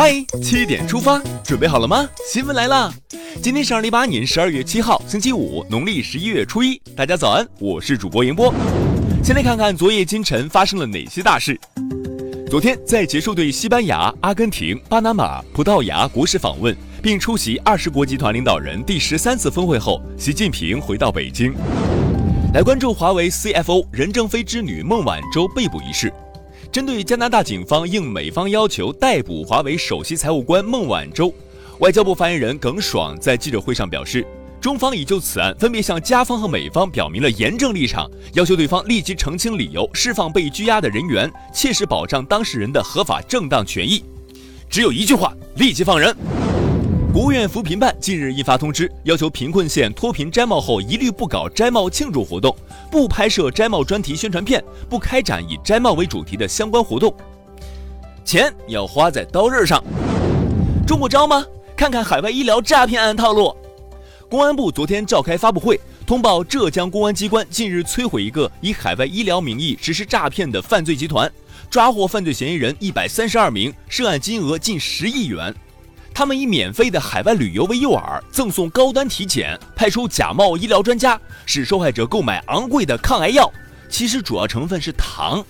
嗨，七点出发，准备好了吗？新闻来啦！今天是二零一八年十二月七号，星期五，农历十一月初一。大家早安，我是主播迎波。先来看看昨夜今晨发生了哪些大事。昨天，在结束对西班牙、阿根廷、巴拿马、葡萄牙国事访问，并出席二十国集团领导人第十三次峰会后，习近平回到北京，来关注华为 CFO 任正非之女孟晚舟被捕一事。针对加拿大警方应美方要求逮捕华为首席财务官孟晚舟，外交部发言人耿爽在记者会上表示，中方已就此案分别向加方和美方表明了严正立场，要求对方立即澄清理由，释放被拘押的人员，切实保障当事人的合法正当权益。只有一句话：立即放人。国务院扶贫办近日印发通知，要求贫困县脱贫摘帽后一律不搞摘帽庆祝活动，不拍摄摘帽专题宣传片，不开展以摘帽为主题的相关活动。钱要花在刀刃上。中过招吗？看看海外医疗诈骗案套路。公安部昨天召开发布会，通报浙江公安机关近日摧毁一个以海外医疗名义实施诈骗的犯罪集团，抓获犯罪嫌疑人一百三十二名，涉案金额近十亿元。他们以免费的海外旅游为诱饵，赠送高端体检，派出假冒医疗专家，使受害者购买昂贵的抗癌药，其实主要成分是糖。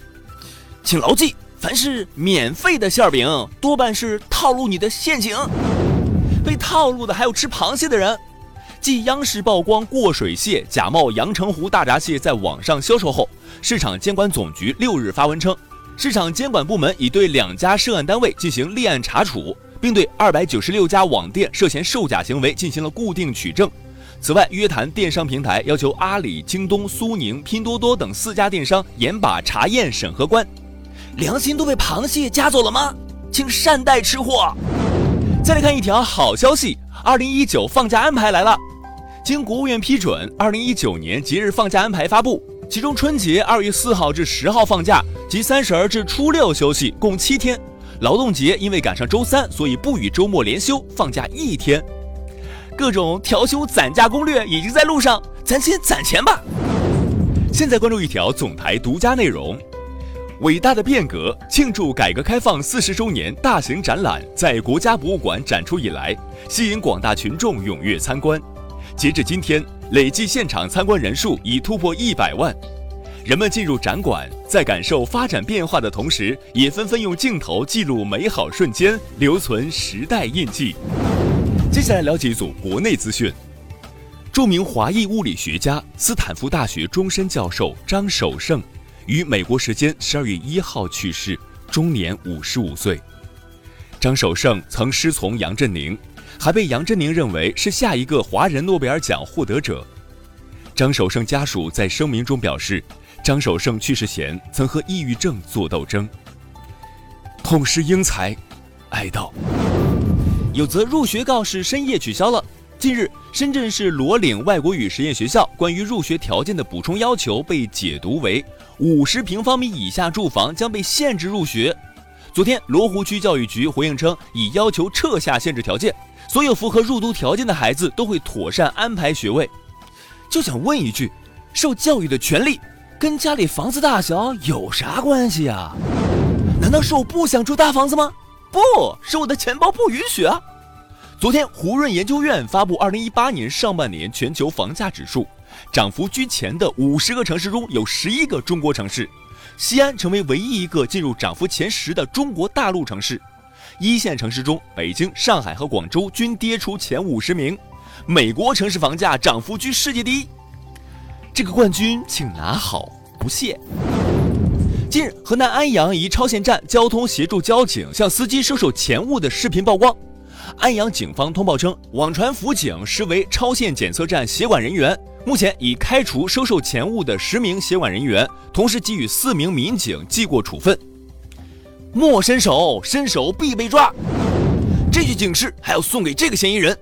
请牢记，凡是免费的馅饼，多半是套路你的陷阱。被套路的还有吃螃蟹的人。继央视曝光过水蟹假冒阳澄湖大闸蟹在网上销售后，市场监管总局六日发文称，市场监管部门已对两家涉案单位进行立案查处。并对二百九十六家网店涉嫌售假行为进行了固定取证。此外，约谈电商平台要求阿里、京东、苏宁、拼多多等四家电商严把查验审核关。良心都被螃蟹夹走了吗？请善待吃货。再来看一条好消息：二零一九放假安排来了。经国务院批准，二零一九年节日放假安排发布，其中春节二月四号至十号放假，及三十儿至初六休息，共七天。劳动节因为赶上周三，所以不与周末连休，放假一天。各种调休攒假攻略已经在路上，咱先攒钱吧。现在关注一条总台独家内容：伟大的变革，庆祝改革开放四十周年大型展览在国家博物馆展出以来，吸引广大群众踊跃参观。截至今天，累计现场参观人数已突破一百万。人们进入展馆，在感受发展变化的同时，也纷纷用镜头记录美好瞬间，留存时代印记。接下来了解一组国内资讯：著名华裔物理学家、斯坦福大学终身教授张守胜于美国时间十二月一号去世，终年五十五岁。张守胜曾师从杨振宁，还被杨振宁认为是下一个华人诺贝尔奖获得者。张守胜家属在声明中表示。张守胜去世前曾和抑郁症作斗争，痛失英才，哀悼。有则入学告示深夜取消了。近日，深圳市罗岭外国语实验学校关于入学条件的补充要求被解读为五十平方米以下住房将被限制入学。昨天，罗湖区教育局回应称，已要求撤下限制条件，所有符合入读条件的孩子都会妥善安排学位。就想问一句，受教育的权利？跟家里房子大小有啥关系啊？难道是我不想住大房子吗？不是我的钱包不允许啊！昨天，胡润研究院发布二零一八年上半年全球房价指数，涨幅居前的五十个城市中有十一个中国城市，西安成为唯一一个进入涨幅前十的中国大陆城市。一线城市中，北京、上海和广州均跌出前五十名。美国城市房价涨幅居世界第一。这个冠军请拿好，不谢。近日，河南安阳一超限站交通协助交警向司机收受钱物的视频曝光。安阳警方通报称，网传辅警实为超限检测站协管人员，目前已开除收受钱物的十名协管人员，同时给予四名民警记过处分。莫伸手，伸手必被抓。这句警示还要送给这个嫌疑人。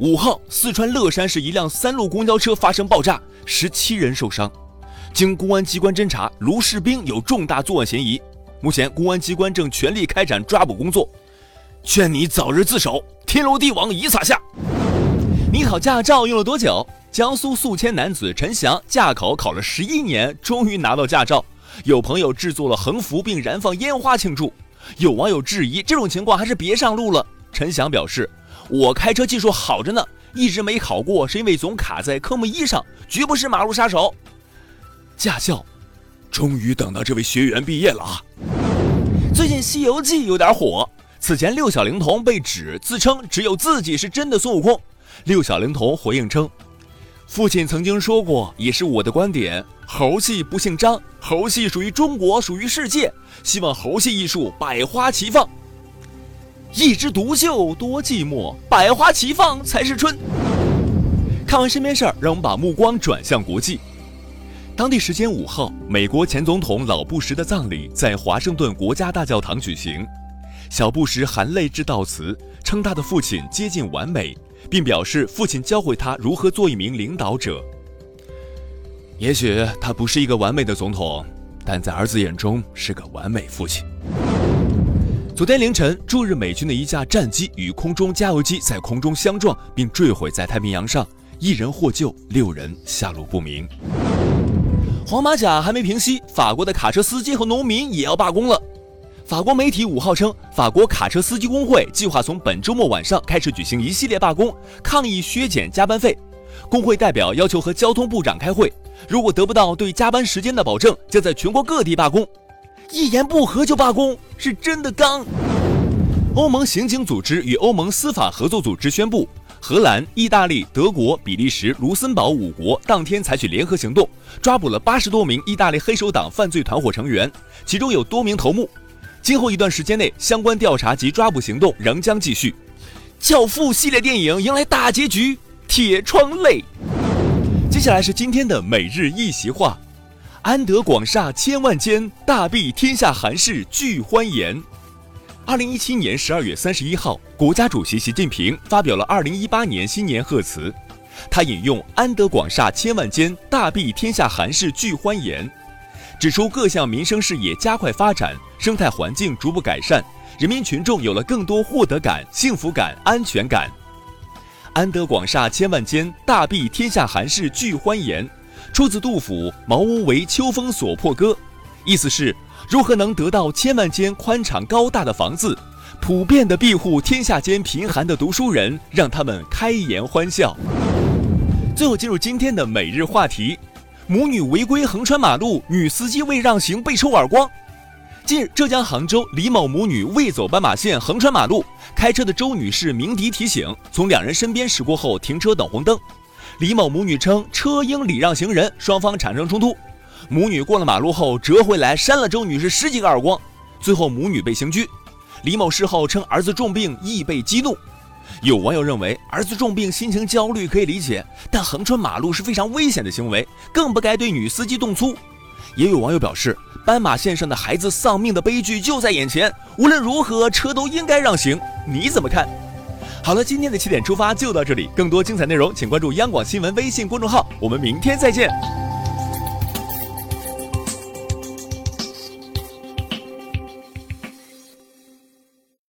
五号，四川乐山市一辆三路公交车发生爆炸。十七人受伤，经公安机关侦查，卢士兵有重大作案嫌疑。目前，公安机关正全力开展抓捕工作。劝你早日自首，天罗地网已撒下。你考驾照用了多久？江苏宿迁男子陈翔驾考考了十一年，终于拿到驾照。有朋友制作了横幅并燃放烟花庆祝。有网友质疑，这种情况还是别上路了。陈翔表示，我开车技术好着呢，一直没考过是因为总卡在科目一上，绝不是马路杀手。驾校，终于等到这位学员毕业了啊！最近《西游记》有点火，此前六小龄童被指自称只有自己是真的孙悟空，六小龄童回应称。父亲曾经说过，也是我的观点：猴戏不姓张，猴戏属于中国，属于世界。希望猴戏艺术百花齐放。一枝独秀多寂寞，百花齐放才是春。看完身边事儿，让我们把目光转向国际。当地时间五号，美国前总统老布什的葬礼在华盛顿国家大教堂举行。小布什含泪致悼词，称他的父亲接近完美。并表示，父亲教会他如何做一名领导者。也许他不是一个完美的总统，但在儿子眼中是个完美父亲。昨天凌晨，驻日美军的一架战机与空中加油机在空中相撞，并坠毁在太平洋上，一人获救，六人下落不明。黄马甲还没平息，法国的卡车司机和农民也要罢工了。法国媒体五号称，法国卡车司机工会计划从本周末晚上开始举行一系列罢工，抗议削减加班费。工会代表要求和交通部长开会，如果得不到对加班时间的保证，将在全国各地罢工。一言不合就罢工，是真的刚。欧盟刑警组织与欧盟司法合作组织宣布，荷兰、意大利、德国、比利时、卢森堡五国当天采取联合行动，抓捕了八十多名意大利黑手党犯罪团伙成员，其中有多名头目。今后一段时间内，相关调查及抓捕行动仍将继续。《教父》系列电影迎来大结局，铁窗泪。接下来是今天的每日一席话：安得广厦千万间，大庇天下寒士俱欢颜。二零一七年十二月三十一号，国家主席习近平发表了二零一八年新年贺词，他引用“安得广厦千万间，大庇天下寒士俱欢颜”。指出各项民生事业加快发展，生态环境逐步改善，人民群众有了更多获得感、幸福感、安全感。安得广厦千万间，大庇天下寒士俱欢颜，出自杜甫《茅屋为秋风所破歌》，意思是如何能得到千万间宽敞高大的房子，普遍的庇护天下间贫寒的读书人，让他们开颜欢笑。最后进入今天的每日话题。母女违规横穿马路，女司机未让行被抽耳光。近日，浙江杭州李某母女未走斑马线横穿马路，开车的周女士鸣笛提醒，从两人身边驶过后停车等红灯。李某母女称车应礼让行人，双方产生冲突。母女过了马路后折回来扇了周女士十几个耳光，最后母女被刑拘。李某事后称儿子重病，易被激怒。有网友认为儿子重病，心情焦虑可以理解，但横穿马路是非常危险的行为，更不该对女司机动粗。也有网友表示，斑马线上的孩子丧命的悲剧就在眼前，无论如何车都应该让行。你怎么看？好了，今天的起点出发就到这里，更多精彩内容请关注央广新闻微信公众号，我们明天再见。